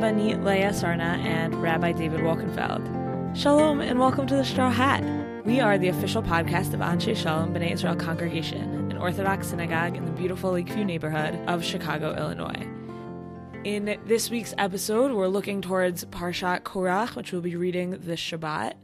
Rabbanit Leah Sarna and Rabbi David Wolkenfeld. Shalom and welcome to the Straw Hat. We are the official podcast of Anshe Shalom B'nai Israel Congregation, an Orthodox synagogue in the beautiful Lakeview neighborhood of Chicago, Illinois. In this week's episode, we're looking towards Parshat Korach, which we'll be reading this Shabbat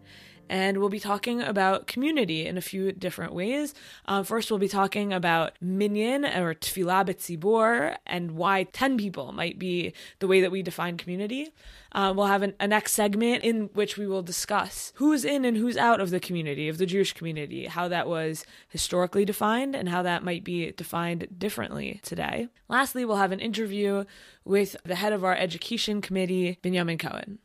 and we'll be talking about community in a few different ways. Um, first, we'll be talking about minyan or tefillah b'tzibor and why 10 people might be the way that we define community. Um, we'll have an, a next segment in which we will discuss who's in and who's out of the community, of the Jewish community, how that was historically defined and how that might be defined differently today. Lastly, we'll have an interview with the head of our education committee, Binyamin Cohen.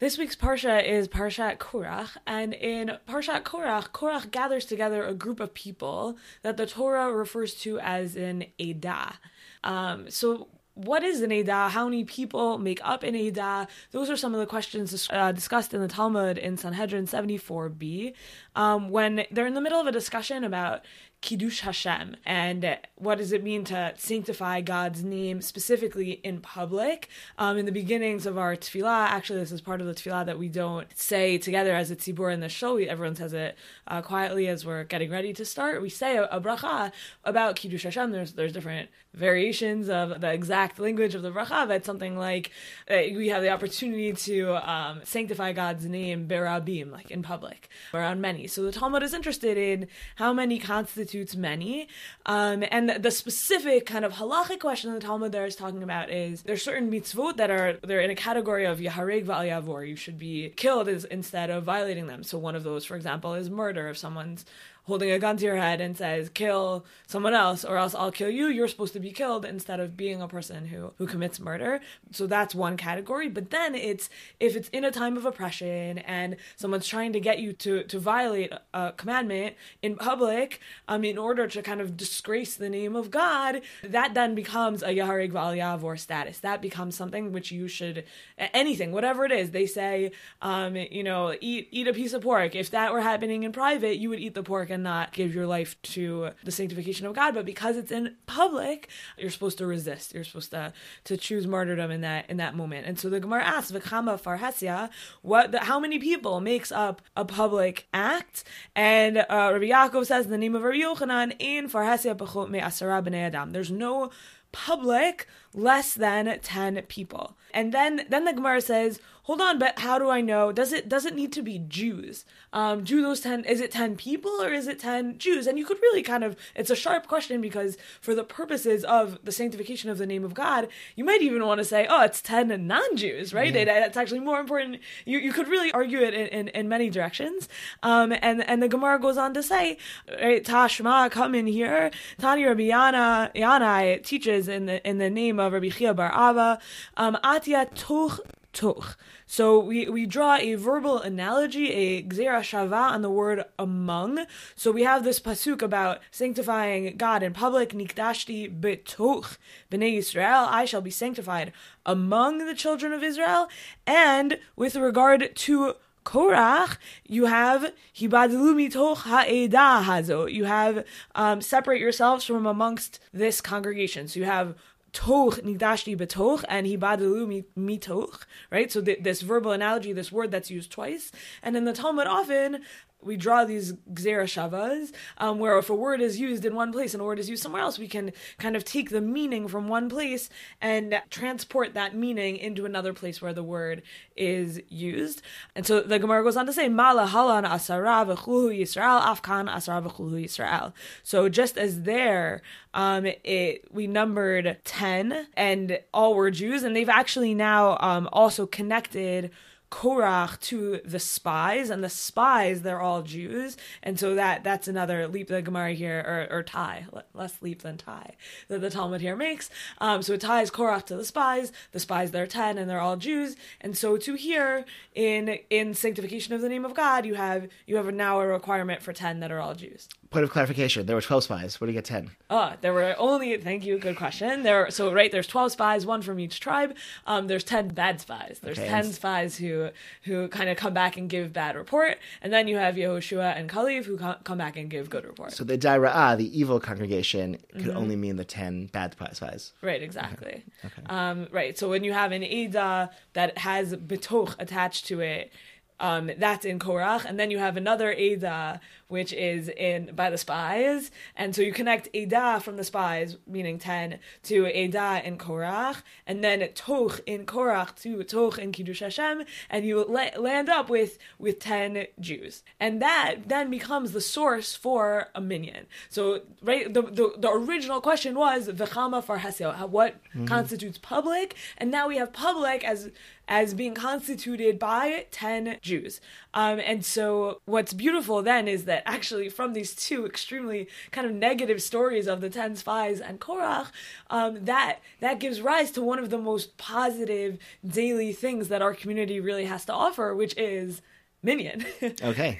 This week's Parsha is Parshat Korach, and in Parshat Korach, Korach gathers together a group of people that the Torah refers to as an Edah. Um, so, what is an Edah? How many people make up an Edah? Those are some of the questions uh, discussed in the Talmud in Sanhedrin 74b. Um, when they're in the middle of a discussion about Kiddush Hashem. And what does it mean to sanctify God's name specifically in public? Um, in the beginnings of our tefillah, actually, this is part of the tefillah that we don't say together as a tzibur in the show. Everyone says it uh, quietly as we're getting ready to start. We say a, a bracha about Kiddush Hashem. There's, there's different variations of the exact language of the bracha, but something like uh, we have the opportunity to um, sanctify God's name berabim, like in public, around many. So the Talmud is interested in how many constitutes many. Um, and the specific kind of halachic question the Talmud there is talking about is there's certain mitzvot that are they're in a category of yahareg valiavor. You should be killed as, instead of violating them. So one of those, for example, is murder. If someone's holding a gun to your head and says kill someone else or else I'll kill you. You're supposed to be killed instead of being a person who who commits murder. So that's one category. But then it's if it's in a time of oppression and someone's trying to get you to to violate a commandment in public um in order to kind of disgrace the name of God that then becomes a yaharig val status. That becomes something which you should anything whatever it is. They say um you know eat eat a piece of pork. If that were happening in private you would eat the pork and not give your life to the sanctification of God. But because it's in public, you're supposed to resist. You're supposed to to choose martyrdom in that in that moment. And so the Gemara asks, "V'kama farhesia," what? The, how many people makes up a public act? And uh, Rabbi Yaakov says, in the name of Rabbi Yochanan, in farhesia pachot me asara b'nei adam. There's no public less than 10 people. And then then the Gemara says, hold on, but how do I know? Does it does it need to be Jews? Um, do those 10 is it 10 people or is it 10 Jews? And you could really kind of it's a sharp question because for the purposes of the sanctification of the name of God, you might even want to say, oh, it's 10 non-Jews, right? Yeah. It, it's actually more important. You you could really argue it in, in, in many directions. Um, and and the Gemara goes on to say, right, Tashma, come in here. Tani Rabbi Yana, Yana teaches in the in the name of Rabbi Chia Bar Ava, um, Atia Toch Toch. So we, we draw a verbal analogy, a gzera shava on the word among. So we have this pasuk about sanctifying God in public, nikdashti betoch b'nei Israel, I shall be sanctified among the children of Israel. And with regard to Korach, you have hibadlu mitoch ha'edah hazo. You have um, separate yourselves from amongst this congregation. So you have toch nikdashti betoch and hibadalu mitoch, right? So th- this verbal analogy, this word that's used twice, and in the Talmud often we draw these gzera shavas, um, where if a word is used in one place and a word is used somewhere else, we can kind of take the meaning from one place and transport that meaning into another place where the word is used. And so the Gemara goes on to say, Mala halan asara v'chulu Yisrael, afkan asara Yisrael. So just as there, um, it we numbered ten, and all were Jews, and they've actually now um, also connected Korach to the spies, and the spies they're all Jews, and so that that's another leap the Gemara here, or, or tie, less leap than tie, that the Talmud here makes. Um, so it ties Korach to the spies. The spies they're ten, and they're all Jews, and so to here in in sanctification of the name of God, you have you have now a requirement for ten that are all Jews. Point of clarification. There were twelve spies. Where do you get ten? Oh, there were only. Thank you. Good question. There. So right, there's twelve spies, one from each tribe. Um, there's ten bad spies. There's Okay, ten and- spies who who kind of come back and give bad report, and then you have Yehoshua and Kalev who co- come back and give good report. So the Daira'ah, the evil congregation, could Mm-hmm. only mean the ten bad spies. Right, exactly. Okay. Um, right. So when you have an Eda that has betoch attached to it, um, that's in Korach, and then you have another Eda which is in by the spies, and so you connect Eda from the spies, meaning ten, to Eda in Korach, and then Toch in Korach to Toch in Kiddush Hashem, and you la- land up with with ten Jews, and that then becomes the source for a minyan. So right, the the, the original question was v'chama farhesia, how- what constitutes public, and now we have public as as being constituted by 10 Jews. Um, and so what's beautiful then is that actually from these two extremely kind of negative stories of the 10 spies and Korach, um, that that gives rise to one of the most positive daily things that our community really has to offer, which is Minyan. Okay,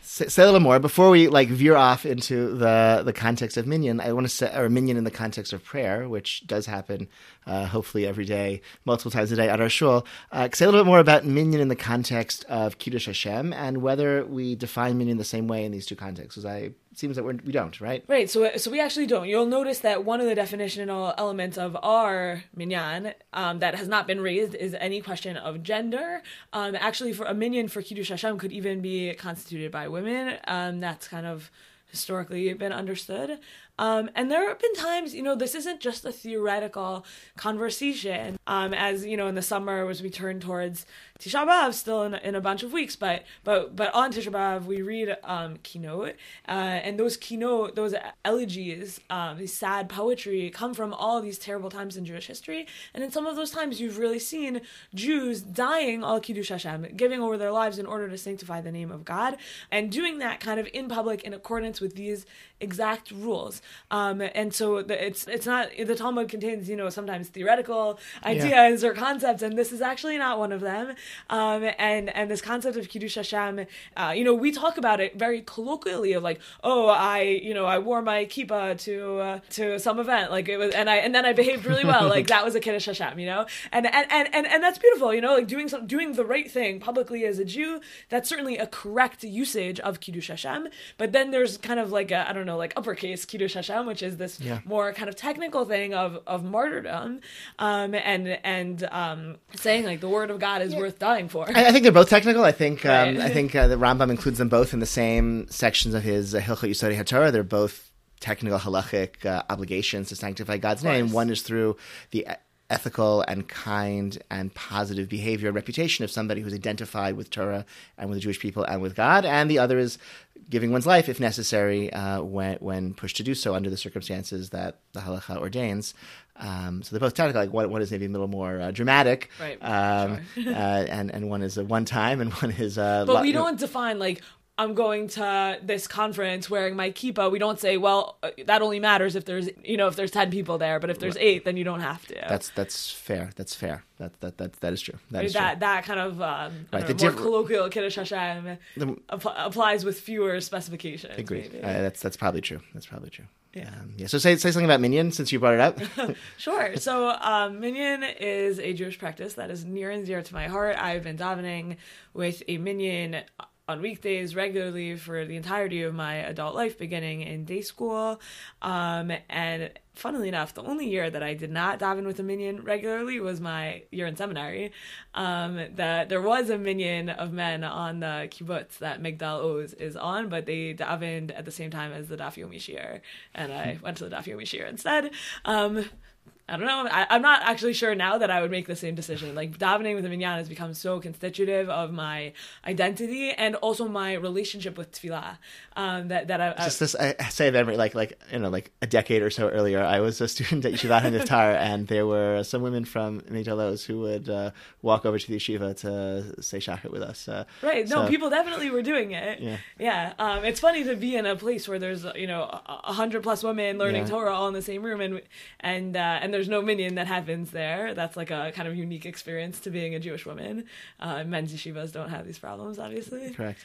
say, say a little more before we like veer off into the the context of Minyan. I want to say or Minyan in the context of prayer, which does happen uh, hopefully every day, multiple times a day at our shul. Uh, say a little bit more about Minyan in the context of kiddush Hashem and whether we define Minyan the same way in these two contexts. Because I seems that we're, we don't, right? Right, so so we actually don't. You'll notice that one of the definitional elements of our minyan um, that has not been raised is any question of gender. Um, actually, for a minyan for kiddush Hashem could even be constituted by women. Um, that's kind of historically been understood. Um, and there have been times, you know, this isn't just a theoretical conversation. Um, as you know, in the summer, as we turn towards Tisha B'av, still in, in a bunch of weeks, but but but on Tisha B'av, we read um, kinot, uh, and those kinot, those elegies, um, these sad poetry, come from all these terrible times in Jewish history. And in some of those times, you've really seen Jews dying al kiddush Hashem, giving over their lives in order to sanctify the name of God, and doing that kind of in public in accordance with these exact rules. Um, and so the, it's it's not the Talmud contains you know sometimes theoretical ideas or concepts, and this is actually not one of them. Um, and and this concept of kiddush Hashem, uh, you know, we talk about it very colloquially of like, oh, I you know I wore my kippah to uh, to some event, like it was, and I and then I behaved really well, like that was a kiddush Hashem, you know, and and and and, and that's beautiful, you know, like doing some doing the right thing publicly as a Jew. That's certainly a correct usage of kiddush Hashem. But then there's kind of like a I don't know like uppercase kiddush Hashem, which is this Yeah. more kind of technical thing of of martyrdom, um, and and um, saying like the word of God is worth dying for. I, I think they're both technical. I think um, Right. I think uh, the Rambam includes them both in the same sections of his uh, Hilchot Yesodei HaTorah. They're both technical halachic uh, obligations to sanctify God's name. One is through the e- ethical and kind and positive behavior and reputation of somebody who's identified with Torah and with the Jewish people and with God, and the other is giving one's life if necessary uh, when when pushed to do so under the circumstances that the halacha ordains. Um, so they're both technical. Like one, one is maybe a little more uh, dramatic, Right, Um, uh, and and one is a one time, and one is uh, But lo- we don't define like I'm going to this conference wearing my kippah. We don't say, well, uh, that only matters if there's you know if there's ten people there, but if there's eight, then you don't have to. That's that's fair. That's fair. That that that that is true. That is that that kind of um, Right, the diff- more colloquial kiddush Hashem true. app- applies with fewer specifications. Agreed. Uh, that's that's probably true. That's probably true. Yeah. Um, yeah. So say say something about Minyan since you brought it up. Sure. So, um, minyan is a Jewish practice that is near and dear to my heart. I've been davening with a minyan on weekdays regularly for the entirety of my adult life, beginning in day school. Um, and funnily enough, the only year that I did not daven with a minyan regularly was my year in seminary. Um, that there was a minyan of men on the kibbutz that Migdal Oz is on, but they davened at the same time as the Daf Yomi Shiur, and I went to the Daf Yomi Shiur instead. Um, I don't know. I, I'm not actually sure now that I would make the same decision. Like davening with a minyan has become so constitutive of my identity and also my relationship with tefillah. Um, that that I, I Just this, I say of memory, like like you know, like a decade or so earlier, I was a student at Yeshiva Haniftar, and there were some women from Migdal who would uh, walk over to the yeshiva to say shachar with us. Uh, Right. No, so- people definitely were doing it. Yeah. Yeah. Um, it's funny to be in a place where there's you know a a hundred plus women learning Yeah. Torah all in the same room, and and uh, and there's no minyan that happens there. That's like a kind of unique experience to being a Jewish woman. Uh, men's yeshivas don't have these problems, obviously. Correct.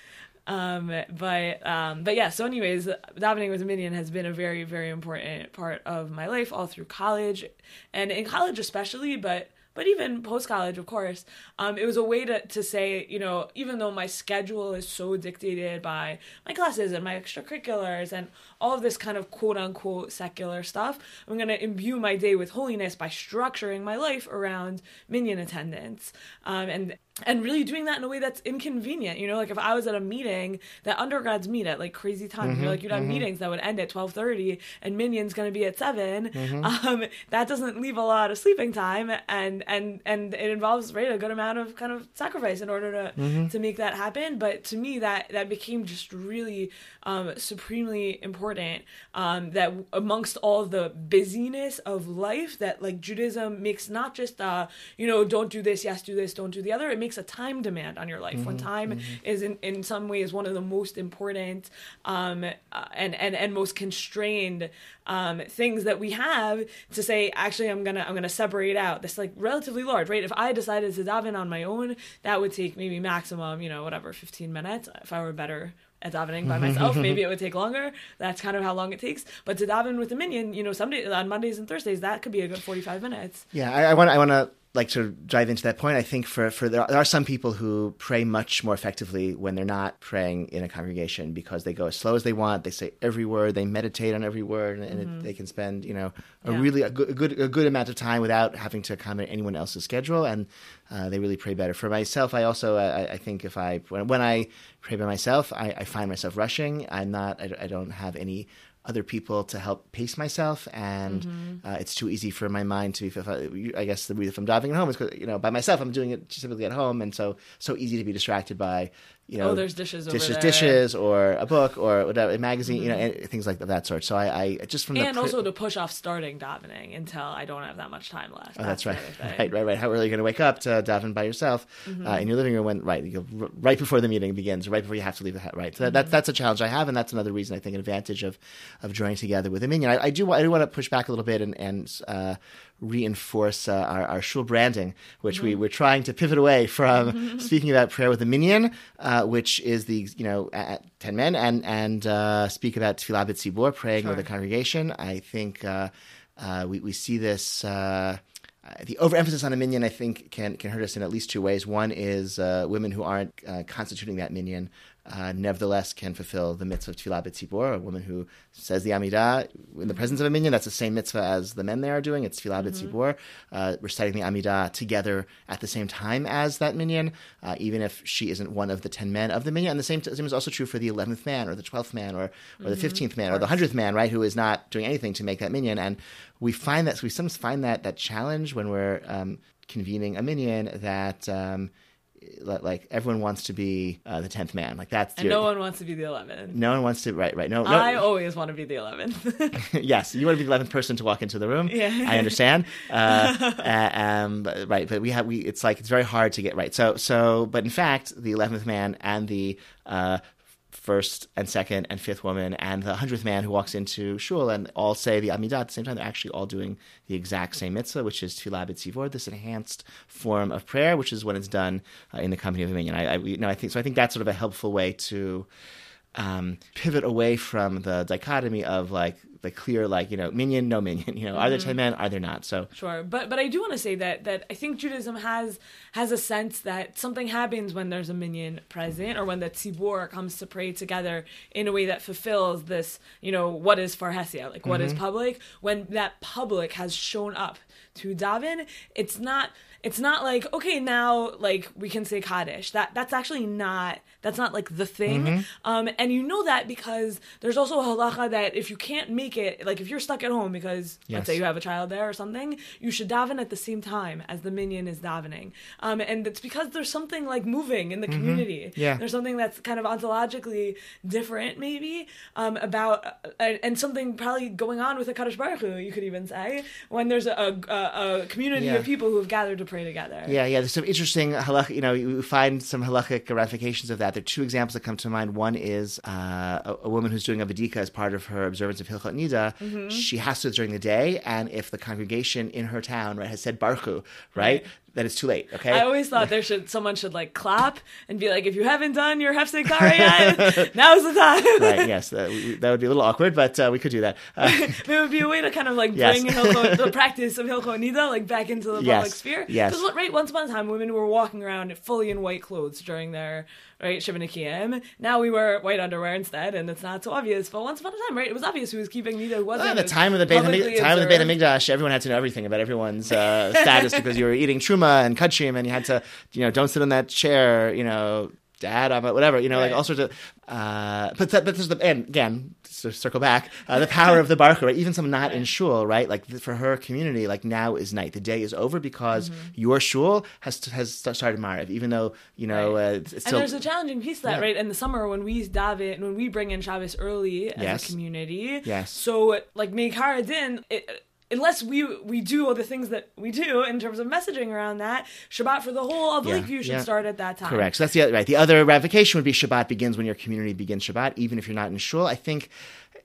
Um, but um, but yeah. So, anyways, davening with a minyan has been a very very important part of my life all through college, and in college especially. But but even post college, of course, um, it was a way to, to say, you know, even though my schedule is so dictated by my classes and my extracurriculars and all of this kind of quote unquote secular stuff, I'm going to imbue my day with holiness by structuring my life around minyan attendance. Um, and and really doing that in a way that's inconvenient. You know, like if I was at a meeting that undergrads meet at like crazy times, mm-hmm, you know, like you'd have mm-hmm. meetings that would end at twelve thirty and Minyan's going to be at 7 mm-hmm. Um, that doesn't leave a lot of sleeping time, and and and it involves right a good amount of kind of sacrifice in order to mm-hmm. to make that happen. But to me, that that became just really um, supremely important. Um, that amongst all the busyness of life, that like Judaism makes not just uh, you know, don't do this, yes, do this, don't do the other. It makes a time demand on your life mm-hmm, when time mm-hmm. is in, in some ways one of the most important um, uh, and, and and most constrained um, things that we have to say actually i'm gonna i'm gonna separate out this like relatively large right if i decided to daven on my own that would take maybe maximum you know whatever 15 minutes if i were better at davening by myself. Maybe it would take longer. That's kind of how long it takes. But to daven with a minyan, you know, some on Mondays and Thursdays, that could be a good forty-five minutes. Yeah, I want I want to like to dive into that point, I think for for there are some people who pray much more effectively when they're not praying in a congregation because they go as slow as they want. They say every word, they meditate on every word, and, mm-hmm. it, they can spend you know a yeah. really a good, a good, a good amount of time without having to accommodate anyone else's schedule, and uh, they really pray better. For myself, I also I, I think if I when, when I pray by myself, I, I, find myself rushing. I'm not I, I don't have any other people to help pace myself, and mm-hmm. uh, it's too easy for my mind to. Be. If I, I guess the reason if I'm davening at home is because you know by myself I'm doing it typically at home, and so so easy to be distracted by you know, oh, there's dishes, dishes, dishes, or a book, or whatever, a magazine, mm-hmm. you know, mm-hmm. things like that sort. So I, I just from the and also to push off starting davening until I don't have that much time left. Oh, that's, that's right, right, right, right. How early are you going to wake up to daven by yourself mm-hmm. uh, in your living room? When right, right before the meeting begins, right before you have to leave the house. Right, so mm-hmm. that's that's a challenge I have, and that's another reason I think an advantage of of joining together with a minyan. I, I do I do want to push back a little bit and and uh, reinforce uh, our, our shul branding, which mm-hmm. we, we're trying to pivot away from mm-hmm. speaking about prayer with a minyan, uh, which is the, you know, at 10 men, and, and uh, speak about tefillah b'tzibur, praying sure. with a congregation. I think uh, uh, we, we see this uh, the overemphasis on a minyan, I think, can can hurt us in at least two ways. One is uh, women who aren't uh, constituting that minyan uh, nevertheless can fulfill the mitzvah of tefillah b'tzibur, a woman who says the Amidah in the presence of a minyan. That's the same mitzvah as the men there are doing. It's tefillah mm-hmm. uh, reciting the Amidah together at the same time as that minyan, uh, even if she isn't one of the ten men of the minyan. And the same, same is also true for the eleventh man or the twelfth man or, or mm-hmm. the fifteenth man or the hundredth man, right, who is not doing anything to make that minyan. And we find that so we sometimes find that that challenge when we're um, convening a minyan that. Um, like everyone wants to be uh, the tenth man. Like that's and your, no one wants to be the eleventh. No one wants to. Right, right. No, no. I always want to be the eleventh. yes, you want to be the eleventh person to walk into the room. Yeah, I understand. Uh, uh, um, but, right, but we have we. It's like it's very hard to get right. So so, but in fact, the eleventh man and the uh, first and second and fifth woman and the hundredth man who walks into shul and all say the Amidah at the same time. They're actually all doing the exact same mitzvah, which is Tefillah B'tzivor, this enhanced form of prayer, which is when it's done uh, in the company of a minyan. I, I, you know, I think so. I think that's sort of a helpful way to um, pivot away from the dichotomy of like the clear like you know minyan no minyan you know mm-hmm. are there 10 men are there not so sure but but i do want to say that that i think judaism has has a sense that something happens when there's a minyan present or when the tzibur comes to pray together in a way that fulfills this you know what is farhesia like what mm-hmm. is public when that public has shown up to daven it's not it's not like okay now like we can say kaddish that that's actually not that's not like the thing mm-hmm. um and you know that because there's also a halacha that if you can't make it like if you're stuck at home because yes. let's say you have a child there or something you should daven at the same time as the minyan is davening um and it's because there's something like moving in the mm-hmm. community yeah there's something that's kind of ontologically different maybe um about uh, and something probably going on with the kaddish baruch Hu, you could even say when there's a, a, a community yeah. of people who have gathered to pray together. Yeah, yeah. There's some interesting halach. You know, you find some halachic ramifications of that. There are two examples that come to mind. One is uh, a, a, woman who's doing a bedika as part of her observance of Hilchot Mm-hmm. She has to during the day, and if the congregation in her town right has said Barchu right, then it's too late. Okay. I always thought there should someone should like clap and be like, if you haven't done your hefsek yet, now's the time. right. Yes, that, that, would be a little awkward, but uh, we could do that. Uh, it would be a way to kind of like bring yes. Hilchot, the practice of Hilchot Nida like back into the yes. public sphere. Yes. Because right, once upon a time, women were walking around fully in white clothes during their right Shabbat Now we wear white underwear instead, and it's not so obvious. But once upon a time, right, it was obvious who was keeping Nida. Wasn't well, at the time of the Beit Hamikdash, time of the Beit Hamikdash, everyone had to know everything about everyone's uh, status because you were eating truma and kudshim, and you had to, you know, don't sit on that chair, you know, dad, I'm whatever, you know, right. like all sorts of. Uh, but that, but there's the and again to circle back uh, the power of the Barchu, right? Even someone not in shul, right? Like for her community, like now is night. The day is over because mm-hmm. your shul has has started Mariv, even though you know right. uh, it's still. And there's a challenging piece to that, yeah. right? In the summer when we daven, when we bring in Shabbos early as yes. a community, yes. So like Meikara din. It, unless we we do all the things that we do in terms of messaging around that, Shabbat for the whole of yeah, Lakeview should yeah. start at that time. Correct. So that's the other right. The other ramification would be Shabbat begins when your community begins Shabbat, even if you're not in shul. I think.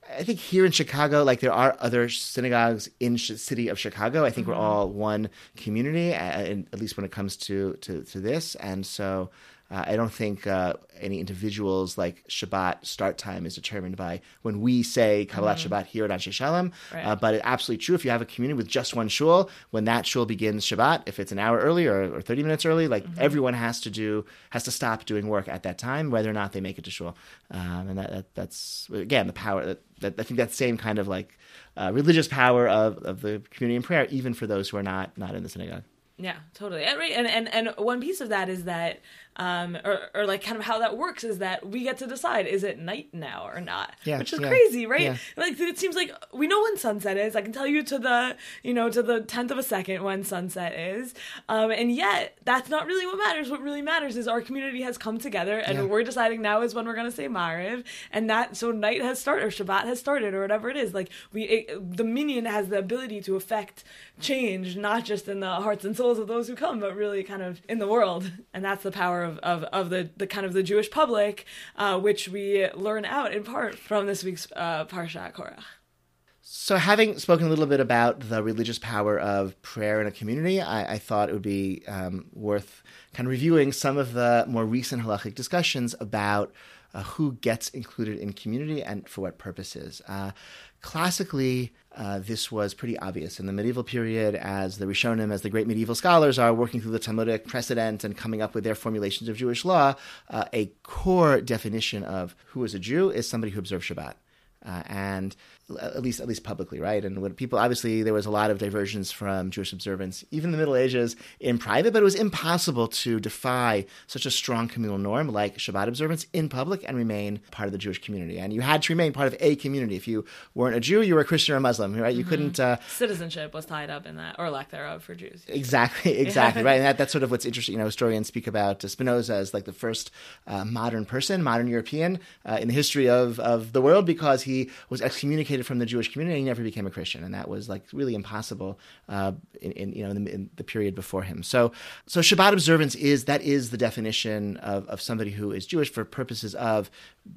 I think here in Chicago, like there are other synagogues in the city of Chicago. I think mm-hmm. we're all one community, at least when it comes to, to, to this. And so uh, I don't think uh, any individuals like Shabbat start time is determined by when we say Kabbalat mm-hmm. Shabbat here at Anshe Shalom. Right. Uh, but it's absolutely true. If you have a community with just one shul, when that shul begins Shabbat, if it's an hour early or, or 30 minutes early, like mm-hmm. everyone has to do, has to stop doing work at that time, whether or not they make it to shul. Um, and that, that, that's, again, the power that, that, I think that same kind of like uh, religious power of, of the community in prayer, even for those who are not, not in the synagogue. Yeah, totally. And, and and and one piece of that is that um, or, or like kind of how that works is that we get to decide is it night now or not, yeah, which is yeah, crazy, right? Yeah. Like it seems like we know when sunset is. I can tell you to the you know to the tenth of a second when sunset is, um, and yet that's not really what matters. What really matters is our community has come together, and we're deciding now is when we're going to say Mariv, and that so night has started or Shabbat has started or whatever it is. Like we, it, the minyan has the ability to affect change, not just in the hearts and souls of those who come, but really kind of in the world, and that's the power of of, of the the kind of the Jewish public, uh, which we learn out in part from this week's uh, Parsha Korach. So, having spoken a little bit about the religious power of prayer in a community, I, I thought it would be um, worth kind of reviewing some of the more recent halachic discussions about uh, who gets included in community and for what purposes. Uh, classically, uh, this was pretty obvious in the medieval period as the Rishonim, as the great medieval scholars are working through the Talmudic precedent and coming up with their formulations of Jewish law. Uh, a core definition of who is a Jew is somebody who observes Shabbat. Uh, and at least at least publicly, right? And when people obviously there was a lot of diversions from Jewish observance, even in the Middle Ages, in private, but it was impossible to defy such a strong communal norm like Shabbat observance in public and remain part of the Jewish community. And you had to remain part of a community. If you weren't a Jew, you were a Christian or a Muslim, right? You mm-hmm. couldn't uh, citizenship was tied up in that, or lack thereof for Jews. Exactly, exactly, right. And that, that's sort of what's interesting. You know, historians speak about Spinoza as like the first uh, modern person, modern European uh, in the history of of the world because he was excommunicated from the Jewish community. He never became a Christian, and that was like really impossible uh, in, in, you know in the, in the, period before him. So so Shabbat observance is that is the definition of, of somebody who is Jewish for purposes of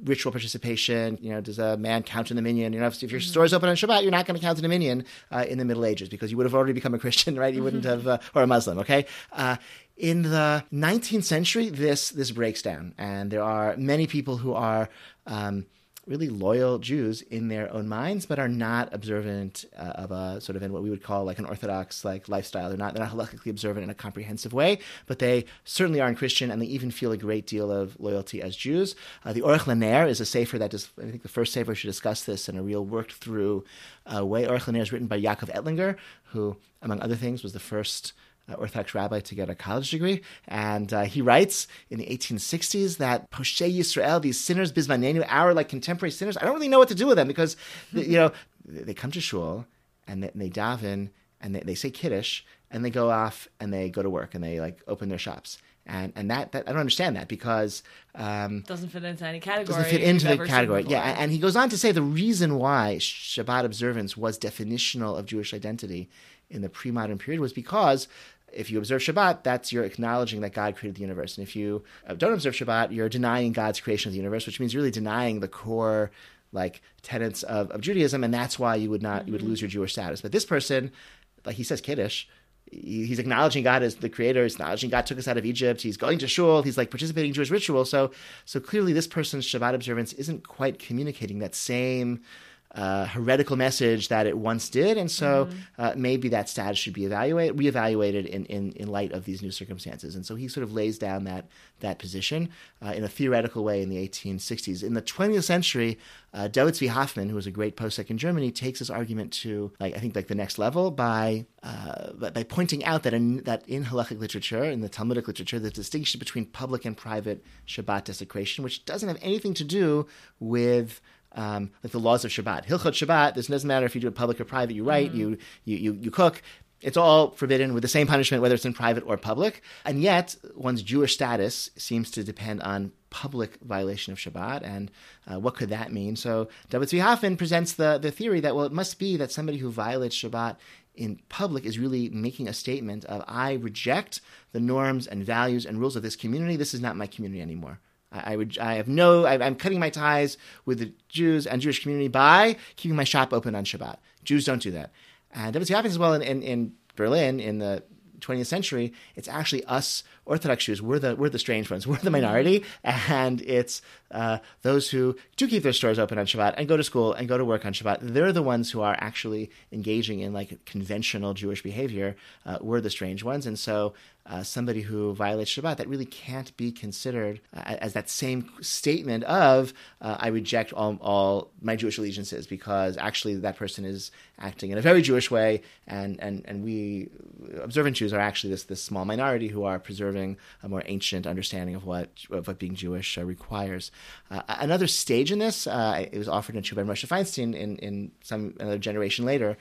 ritual participation. You know, does a man count in the minyan? You know, if, if your mm-hmm. store is open on Shabbat, you're not going to count in the minyan uh, in the Middle Ages because you would have already become a Christian, right? You wouldn't have uh, or a Muslim, okay? Uh, in the 19th century, this this breaks down, and there are many people who are um, really loyal Jews in their own minds, but are not observant uh, of a sort of in what we would call like an Orthodox like lifestyle. They're not they're not halakhically observant in a comprehensive way, but they certainly aren't Christian, and they even feel a great deal of loyalty as Jews. Uh, the Aruch LaNer is a sefer that is I think the first sefer should discuss this in a real worked through uh, way. Aruch LaNer is written by Yaakov Ettlinger, who among other things was the first Orthodox rabbi to get a college degree. And uh, he writes in the 1860s that Poshe Yisrael, these sinners, Bismanenu, our like contemporary sinners, I don't really know what to do with them because, you know, they come to shul and they, and they daven and they, they say Kiddush and they go off and they go to work and they like open their shops and and that, that I don't understand that because um, doesn't fit into any category. Doesn't fit into the category. Yeah, and he goes on to say the reason why Shabbat observance was definitional of Jewish identity in the pre-modern period was because if you observe Shabbat, that's you're acknowledging that God created the universe. And if you uh, don't observe Shabbat, you're denying God's creation of the universe, which means really denying the core like tenets of, of Judaism, and that's why you would not you would lose your Jewish status. But this person, like he says Kiddush, he's acknowledging God as the creator. He's acknowledging God took us out of Egypt. He's going to shul. He's like participating in Jewish ritual. So, so clearly, this person's Shabbat observance isn't quite communicating that same uh, heretical message that it once did, and so mm-hmm. uh, maybe that status should be evaluated, reevaluated in, in, in light of these new circumstances. And so he sort of lays down that that position uh, in a theoretical way in the 1860s. In the 20th century, uh, David Zvi Hoffman, who was a great posek in Germany, takes this argument to like I think like the next level by uh, by pointing out that in that in halachic literature, in the Talmudic literature, the distinction between public and private Shabbat desecration, which doesn't have anything to do with um, like the laws of Shabbat. Hilchot Shabbat, this doesn't matter if you do it public or private, you write, mm-hmm. you, you, you, you cook. It's all forbidden with the same punishment, whether it's in private or public. And yet, one's Jewish status seems to depend on public violation of Shabbat. And uh, what could that mean? So, David Hoffman presents the, the theory that, well, it must be that somebody who violates Shabbat in public is really making a statement of, I reject the norms and values and rules of this community. This is not my community anymore. I, would I have no I, am cutting my ties with the Jews and Jewish community by keeping my shop open on Shabbat. Jews don't do that, and that was happens as well in, in, in Berlin in the 20th century. It's actually us Orthodox Jews. We're the we're the strange ones. We're the minority, and it's uh, those who do keep their stores open on Shabbat and go to school and go to work on Shabbat. They're the ones who are actually engaging in like conventional Jewish behavior. Uh, we're the strange ones, and so uh, somebody who violates Shabbat, that really can't be considered uh, as that same statement of uh, I reject all, all my Jewish allegiances because actually that person is acting in a very Jewish way, and and and we observant Jews are actually this this small minority who are preserving a more ancient understanding of what of what being Jewish uh, requires. Uh, another stage in this, uh, it was offered in Chuba Moshe Feinstein in in some another generation later,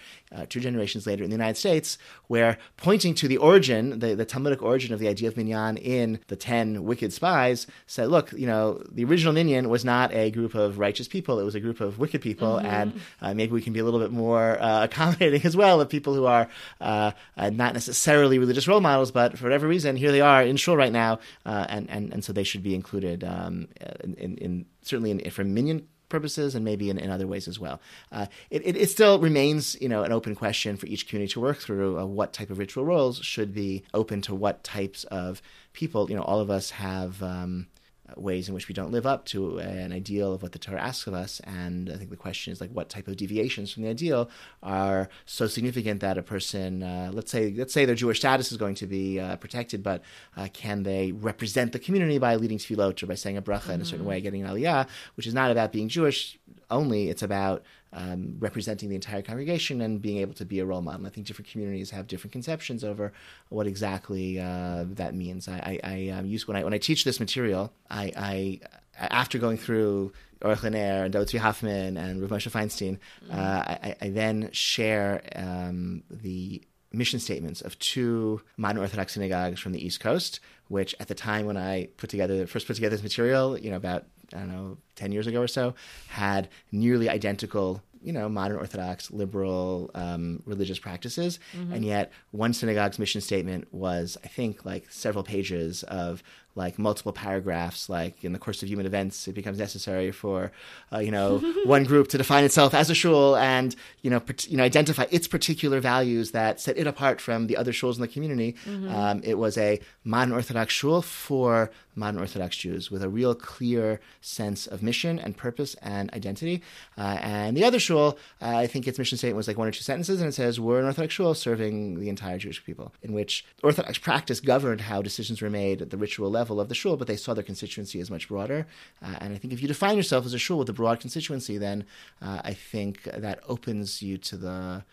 two generations later in the United States, where pointing to the origin, the the Talmudic origin of the idea of minyan in the ten wicked spies said, look, you know, the original minyan was not a group of righteous people; it was a group of wicked people, mm-hmm. and uh, maybe we can be a little bit more uh, accommodating as well of people who are uh, uh, not necessarily religious role models, but for whatever reason, here they are in shul right now, uh, and and and so they should be included um, in, in, in, certainly in, for minyan purposes and maybe in, in other ways as well. Uh, it, it, it, still remains, you know, an open question for each community to work through uh, what type of ritual roles should be open to what types of people. You know, all of us have um, ways in which we don't live up to an ideal of what the Torah asks of us. And I think the question is like, what type of deviations from the ideal are so significant that a person, uh, let's say, let's say their Jewish status is going to be uh, protected, but uh, can they represent the community by leading tefillot or by saying a bracha mm-hmm. in a certain mm-hmm. way, getting an aliyah, which is not about being Jewish only; it's about um, representing the entire congregation and being able to be a role model. I think different communities have different conceptions over what exactly uh, that means. I, I, I um, use when I when I teach this material, I, I after going through Aruch LaNer and David Hoffman and Rav Moshe Feinstein, mm-hmm. uh, I, I, then share um, the mission statements of two modern Orthodox synagogues from the East Coast, which at the time when I put together first put together this material, you know, about I don't know, 10 years ago or so, had nearly identical, you know, modern Orthodox liberal um, religious practices. Mm-hmm. And yet, one synagogue's mission statement was, I think, like several pages of like multiple paragraphs like in the course of human events it becomes necessary for uh, you know one group to define itself as a shul and you know you know identify its particular values that set it apart from the other shuls in the community mm-hmm. um, it was a modern orthodox shul for modern orthodox jews with a real clear sense of mission and purpose and identity uh, and the other shul uh, i think its mission statement was like one or two sentences and it says we're an orthodox shul serving the entire jewish people in which orthodox practice governed how decisions were made at the ritual level level of the shul, but they saw their constituency as much broader. Uh, and I think if you define yourself as a shul with a broad constituency, then uh, I think that opens you to the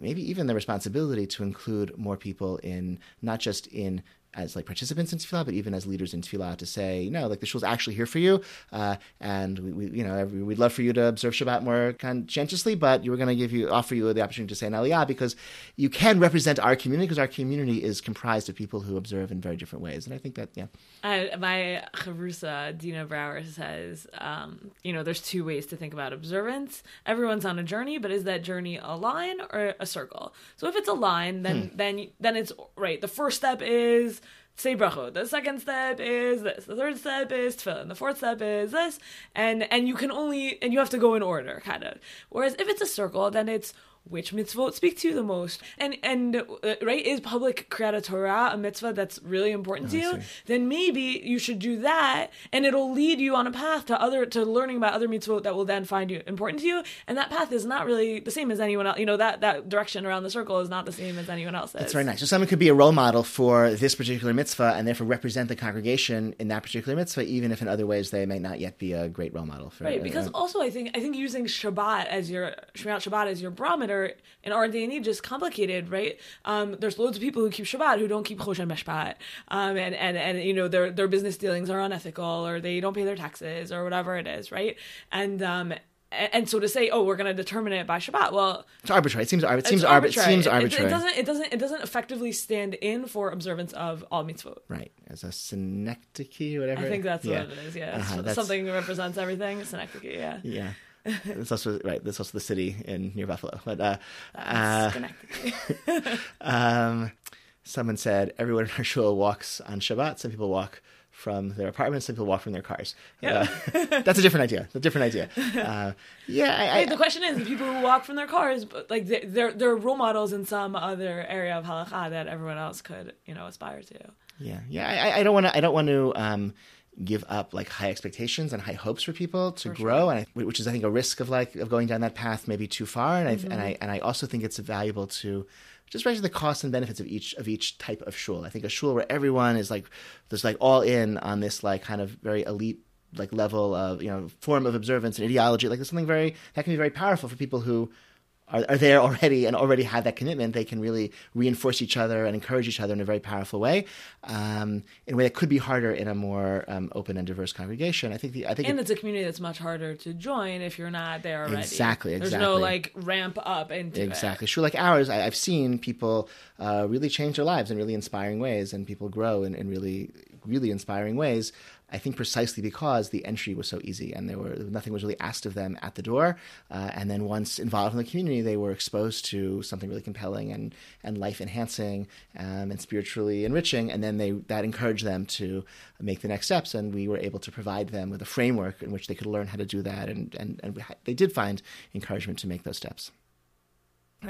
maybe even the responsibility to include more people in not just in as like participants in tefillah, but even as leaders in tefillah to say, no, like the shul is actually here for you, uh, and we, we, you know, we'd love for you to observe Shabbat more conscientiously, but we're going to give you offer you the opportunity to say an aliyah because you can represent our community because our community is comprised of people who observe in very different ways, and I think that yeah. My chavrusa Dina Brower says, um, you know, there's two ways to think about observance. Everyone's on a journey, but is that journey a line or a circle? So if it's a line, then hmm. then then it's right. The first step is say brachot. The second step is this. The third step is tefillin. The fourth step is this, and and you can only and you have to go in order, kind of. Whereas if it's a circle, then it's which mitzvot speak to you the most. And and uh, right is public kriyat torah a mitzvah that's really important to oh, you? then maybe you should do that and it'll lead you on a path to other to learning about other mitzvot that will then find you important to you. And that path is not really the same as anyone else you know that that direction around the circle is not the same as anyone else's. That's very nice. So someone could be a role model for this particular mitzvah and therefore represent the congregation in that particular mitzvah even if in other ways they may not yet be a great role model for right because uh, also i think i think using shabbat as your shabbat as your barometer in our day and age is complicated, right? Um, there's loads of people who keep Shabbat who don't keep Choshen Mishpat, um, and and and you know their their business dealings are unethical or they don't pay their taxes or whatever it is, right? And um, and so to say, oh, we're going to determine it by Shabbat, well, it's arbitrary. It seems, it seems arbitrary. It seems arbitrary. It, it, doesn't. It doesn't. It doesn't effectively stand in for observance of all mitzvot. Right, as a synecdoche, whatever. I think that's yeah. what it is. Yeah, uh-huh, something that represents everything. Synecdoche. Yeah. Yeah. it's also right. That's also the city in near Buffalo. But uh, uh, um, someone said everyone in our shul walks on Shabbat. Some people walk from their apartments. Some people walk from their cars. Yeah. Uh, that's a different idea. A different idea. Uh, yeah. I, I, the question is, the people who walk from their cars, but like they're they're role models in some other area of halacha that everyone else could you know aspire to. Yeah. Yeah. I, I don't want to. I don't want to. Um, give up like high expectations and high hopes for people to for grow, sure. and I, which is I think a risk of like of going down that path maybe too far. And mm-hmm. I and I and I also think it's valuable to just measure the costs and benefits of each of each type of shul. I think a shul where everyone is like there's like all in on this like kind of very elite like level of you know form of observance and ideology like there's something very that can be very powerful for people who are, are there already and already have that commitment, they can really reinforce each other and encourage each other in a very powerful way, um, in a way that could be harder in a more um, open and diverse congregation. I think the I think and it, it's a community that's much harder to join if you're not there already. Exactly, exactly. There's no like ramp up into exactly. It. Sure, like ours, I, have seen people uh, really change their lives in really inspiring ways, and people grow in, in really really inspiring ways. I think precisely because the entry was so easy and there were nothing was really asked of them at the door. Uh, and then once involved in the community, they were exposed to something really compelling and, and life enhancing um, and spiritually enriching. And then they that encouraged them to make the next steps. And we were able to provide them with a framework in which they could learn how to do that. And, and, and they did find encouragement to make those steps.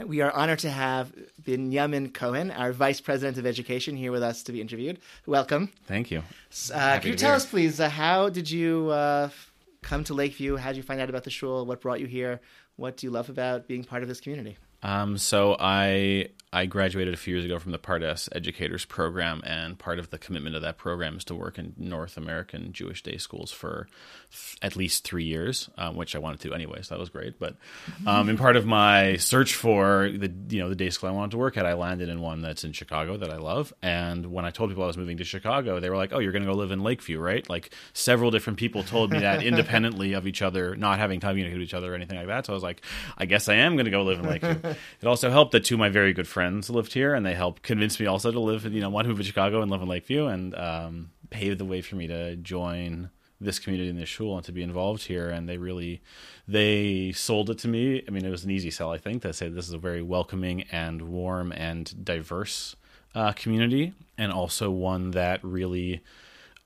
We are honored to have Binyamin Cohen, our Vice President of Education, here with us to be interviewed. Welcome. Thank you. Uh, can you tell us, please, uh, how did you uh, come to Lakeview? How did you find out about the shul? What brought you here? What do you love about being part of this community? Um, so I I graduated a few years ago from the Pardes Educators Program, and part of the commitment of that program is to work in North American Jewish day schools for th- at least three years, um, which I wanted to anyway, so that was great. But um, in part of my search for the you know the day school I wanted to work at, I landed in one that's in Chicago that I love. And when I told people I was moving to Chicago, they were like, "Oh, you're going to go live in Lakeview, right?" Like several different people told me that independently of each other, not having time to communicate with each other or anything like that. So I was like, "I guess I am going to go live in Lakeview." it also helped that two of my very good friends lived here, and they helped convince me also to live. You know, to move to Chicago and live in Lakeview, and um, paved the way for me to join this community in this shul and to be involved here. And they really they sold it to me. I mean, it was an easy sell, I think, to say this is a very welcoming and warm and diverse uh, community, and also one that really,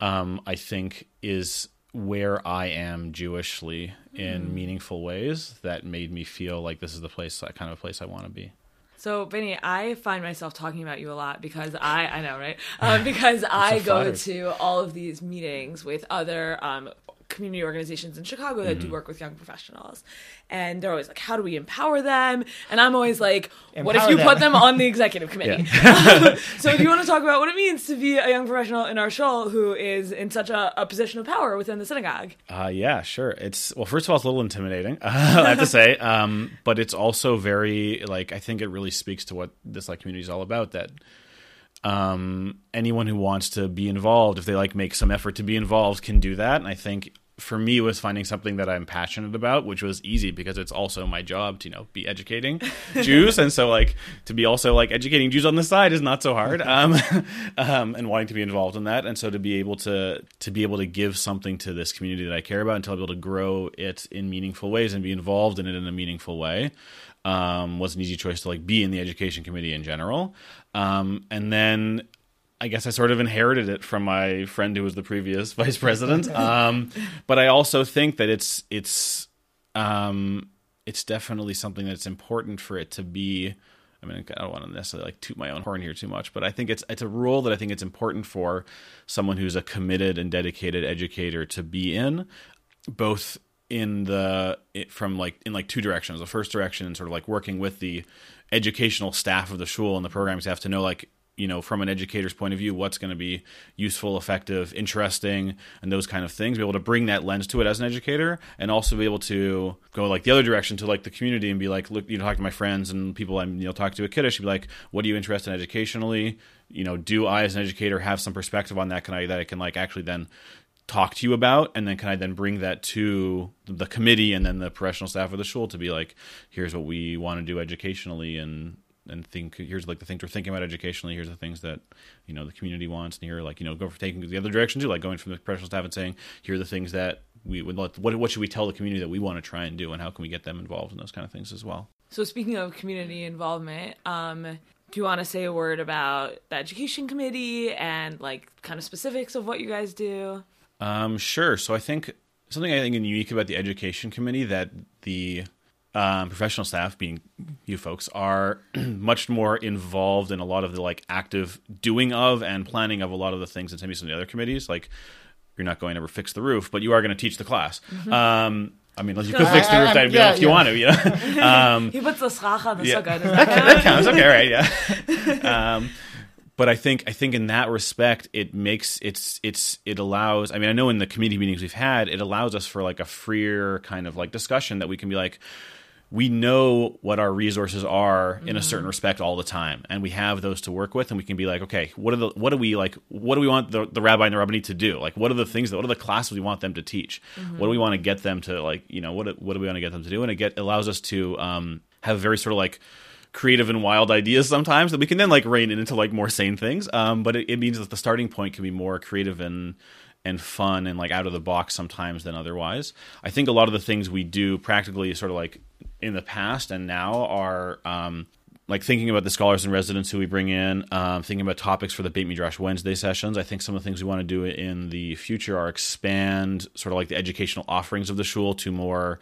um, I think, is where I am Jewishly in mm. meaningful ways that made me feel like this is the place, that kind of place I want to be. So, Benny, I find myself talking about you a lot because I, I know, right? Um, because I go to all of these meetings with other um, community organizations in Chicago that mm-hmm. do work with young professionals. And they're always like, how do we empower them? And I'm always like, empower what if you them. put them on the executive committee? so do you want to talk about what it means to be a young professional in our shul who is in such a, a position of power within the synagogue? Uh, yeah, sure. It's, well, first of all, it's a little intimidating, I have to say. Um, but it's also very, like, I think it really speaks to what this like community is all about that um, anyone who wants to be involved, if they like make some effort to be involved, can do that. And I think for me was finding something that I'm passionate about, which was easy because it's also my job to you know be educating Jews, and so like to be also like educating Jews on the side is not so hard, um, um, and wanting to be involved in that, and so to be able to to be able to give something to this community that I care about, and to be able to grow it in meaningful ways and be involved in it in a meaningful way. Um, was an easy choice to like be in the education committee in general, um, and then I guess I sort of inherited it from my friend who was the previous vice president. Um, but I also think that it's it's um, it's definitely something that's important for it to be. I mean, I don't want to necessarily like toot my own horn here too much, but I think it's it's a role that I think it's important for someone who's a committed and dedicated educator to be in, both in the it, from like in like two directions. The first direction, sort of like working with the educational staff of the school and the program staff to know like you know from an educator's point of view what's going to be useful effective interesting and those kind of things be able to bring that lens to it as an educator and also be able to go like the other direction to like the community and be like look you know talk to my friends and people i'm you know talk to at kiddush be like what are you interested in educationally? You know do i as an educator have some perspective on that can i that i can like actually then talk to you about? And then can i then bring that to the committee and then the professional staff of the shul to be like here's what we want to do educationally and and think here's like the things we're thinking about educationally here's the things that you know the community wants and here like you know go for taking the other direction too like going from the professional staff and saying here are the things that we would let what, what should we tell the community that we want to try and do and how can we get them involved in those kind of things as well So speaking of community involvement, um, do you want to say a word about the education committee and like kind of specifics of what you guys do? Um, sure. So I think something I think unique about the education committee that the um, professional staff, being you folks, are much more involved in a lot of the like active doing of and planning of a lot of the things maybe some of the other committees. Like you're not going to ever fix the roof, but you are going to teach the class. Um, I mean, unless you could I- fix the roof, that'd be yeah, if you yeah. want to, you know. um, He puts the schacha, the Yeah. sukkah. that counts. Okay, right? Yeah. um, but I think I think in that respect, it makes it's it's it allows. I mean, I know in the committee meetings we've had, it allows us for like a freer kind of like discussion that we can be like. We know what our resources are in a certain respect all the time, and we have those to work with, and we can be like, okay, what are the what do we like? What do we want the, the rabbi and the rabbinate to do? Like, what are the things that what are the classes we want them to teach? What do we want to get them to like? You know, what do- what do we want to get them to do? And it get allows us to um, have very sort of like creative and wild ideas sometimes that we can then like rein into like more sane things. Um, but it, it means that the starting point can be more creative and and fun and like out of the box sometimes than otherwise. I think a lot of the things we do practically sort of like in the past and now are um, like thinking about the scholars and residents who we bring in, um, thinking about topics for the Beit Midrash Wednesday sessions. I think some of the things we want to do in the future are expand sort of like the educational offerings of the shul to more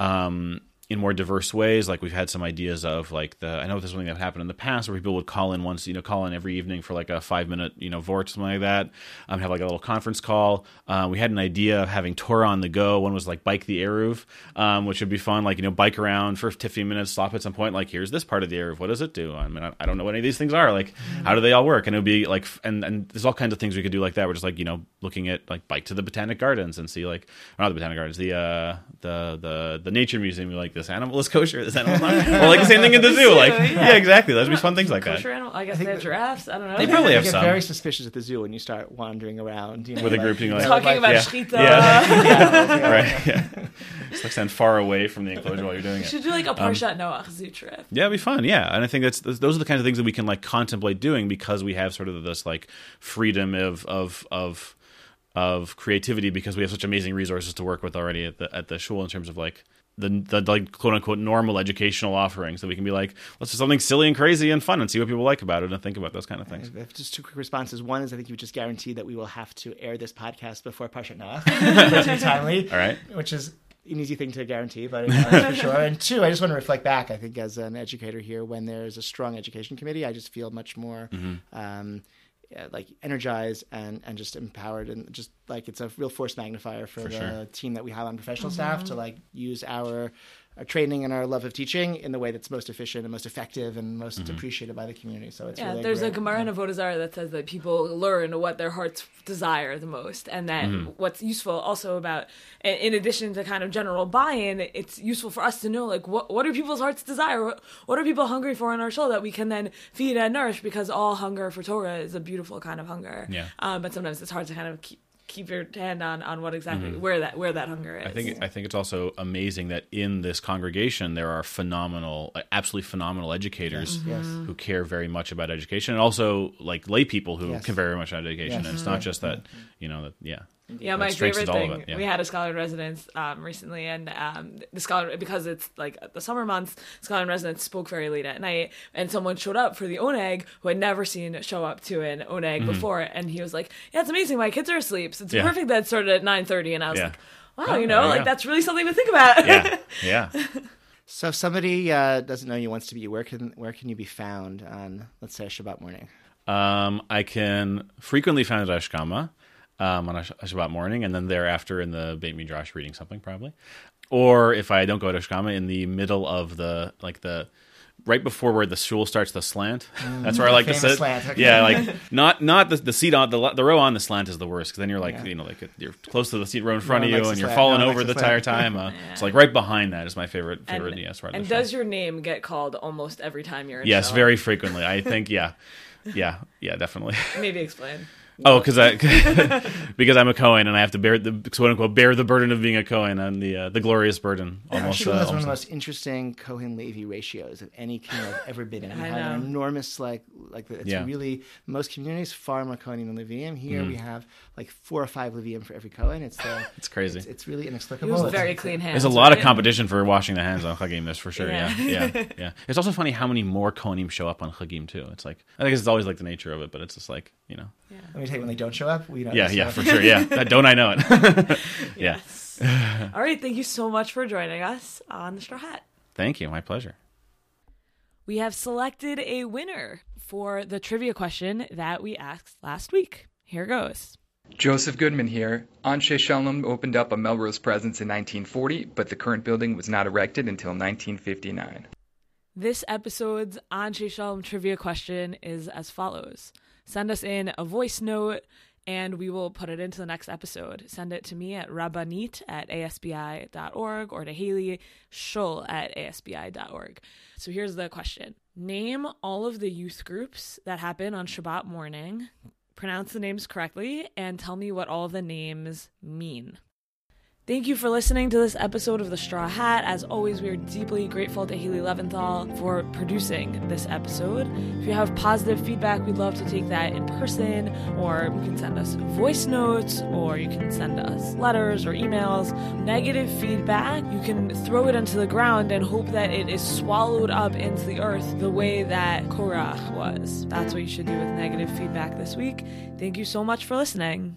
um, in more diverse ways. Like we've had some ideas of like the I know this is something that happened in the past where people would call in once, you know, call in every evening for like a five minute, you know, vort something like that. Um, have like a little conference call. Uh, we had an idea of having Torah on the go. One was like bike the Eruv, um, which would be fun. Like you know, bike around for 15 minutes, stop at some point. Like here's this part of the Eruv. What does it do? I mean, I, I don't know what any of these things are. Like how do they all work? And it would be like, and and there's all kinds of things we could do like that. We're just like you know looking at like bike to the Botanic Gardens and see like not the Botanic Gardens, the uh, the the the Nature Museum. You're like this animal is kosher, this animal is not, or like the same thing in the zoo. Like yeah. yeah, exactly. Those would be fun things like that. Kosher animal. I guess they have giraffes. I don't know. They probably I have get some. very suspicious at the zoo when you start wandering around you know, With a like, group being you like- know, talking about yeah. shechita. Yeah. right. Yeah. Just like stand far away from the enclosure while you're doing We it. should do like Um, a Parshat Noach zoo trip. Yeah, it'd be fun. Yeah, and I think that's those are the kinds of things that we can like contemplate doing because we have sort of this like freedom of of of of creativity because we have such amazing resources to work with already at the at the shul in terms of like the the like quote unquote normal educational offerings that we can be like let's do something silly and crazy and fun and see what people like about it and think about those kind of things. I have just two quick responses. One is I think you just guaranteed that we will have to air this podcast before Parshat Noach, which is timely. All right. Which is an easy thing to guarantee, but uh, for sure. And two, I just want to reflect back. I think as an educator here, when there's a strong education committee, I just feel much more. Um, yeah, like energized and, and just empowered and just like it's a real force magnifier for, the sure. team that we have on professional mm-hmm. staff to like use our our training and our love of teaching in the way that's most efficient and most effective and most mm-hmm. appreciated by the community. So it's Yeah, really there's great. a Gemara in Avodah Zarah that says that people learn what their hearts desire the most, and then mm-hmm. what's useful also about, in in addition to kind of general buy-in, it's useful for us to know like what what are people's hearts desire, what, what are people hungry for in our soul that we can then feed and nourish because all hunger for Torah is a beautiful kind of hunger. Yeah. um, but sometimes it's hard to kind of keep keep your hand on on what exactly mm-hmm. where that where that hunger is. I think I think it's also amazing that in this congregation there are phenomenal, absolutely phenomenal educators Yes. who care very much about education, and also like lay people who Yes. care very much about education. Yes. And it's not just that mm-hmm. you know that yeah. Yeah, my favorite thing. yeah. We had a scholar in residence um, recently, and um, the scholar because it's like the summer months, scholar in residence spoke very late at night, and someone showed up for the oneg who had never seen show up to an oneg before, and he was like, "Yeah, it's amazing. My kids are asleep. So it's Mm-hmm. Yeah. perfect that it started at nine thirty, and I was Yeah. like, "Wow, Oh, you know, there like that's really something to think about." Yeah, yeah. So if somebody uh, doesn't know you wants to be where can where can you be found on let's say a Shabbat morning? Um, I can frequently find at Hashkama um, on a Shabbat morning, and then thereafter in the Beit Midrash reading something probably. Or if I don't go to Hashkama, in the middle of the like the right before where the shul starts the slant. That's where I like to sit. slant, okay. Yeah, like not not the, the seat on the the row on the slant is the worst because then you're like Yeah. you know like you're close to the seat row in front No of you and you're slant. falling No over the entire time. Uh, It's like right behind that is my favorite favorite And, yes of and show. does your name get called almost every time you're in? yes, Shalom? very frequently. I think yeah, yeah, yeah, definitely. Maybe explain. Oh, because I because I'm a Cohen and I have to bear the quote unquote bear the burden of being a Cohen and the uh, the glorious burden Our almost. shul Uh, has one of the most interesting Cohen Levy ratios of any king I've ever been in. We I have an know. enormous like like it's Yeah. really most communities far more Kohanim than Leviim. Here Mm. we have like four or five Leviim for every Cohen. It's the it's crazy. it's, it's really He inexplicable. was It's- very clean hands. There's a lot of competition for washing the hands on Chagim. That's for sure. Yeah. Yeah. yeah, yeah, It's also funny how many more Kohanim show up on Chagim too. It's like I think it's always like the nature of it, but it's just like you know. Yeah. Let me tell you when they don't show up. We don't. Yeah, so- yeah, for sure. Yeah, don't I know it? yeah. Yes. All right. Thank you so much for joining us on the Straw Hat. Thank you. My pleasure. We have selected a winner for the trivia question that we asked last week. Here goes. Joseph Goodman here. Anshe Sholom opened up a Melrose presence in 1940, but the current building was not erected until 1959. This episode's Anshe Sholom trivia question is as follows. Send us in a voice note and we will put it into the next episode. Send it to me at rabbanit at asbi.org or to Haley Shull at asbi.org. So here's the question Name all of the youth groups that happen on Shabbat morning, pronounce the names correctly, and tell me what all the names mean. Thank you for listening to this episode of The Straw Hat. As always, we are deeply grateful to Haley Leventhal for producing this episode. If you have positive feedback, we'd love to take that in person, or you can send us voice notes, or you can send us letters or emails. Negative feedback, you can throw it into the ground and hope that it is swallowed up into the earth the way that Korach was. That's what you should do with negative feedback this week. Thank you so much for listening.